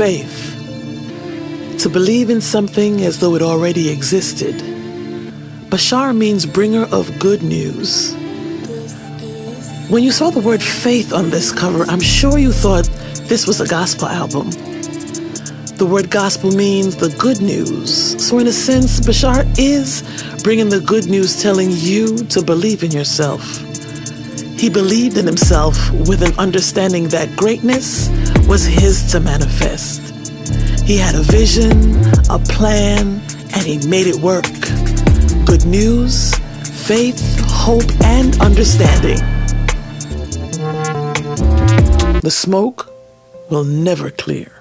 faith. To believe in something as though it already existed. Bashar means bringer of good news. When you saw the word faith on this cover, I'm sure you thought this was a gospel album. The word gospel means the good news. So, in a sense, Bashar is bringing the good news, telling you to believe in yourself. He believed in himself with an understanding that greatness was his to manifest. He had a vision, a plan, and he made it work. Good news, faith, hope, and understanding. The smoke will never clear.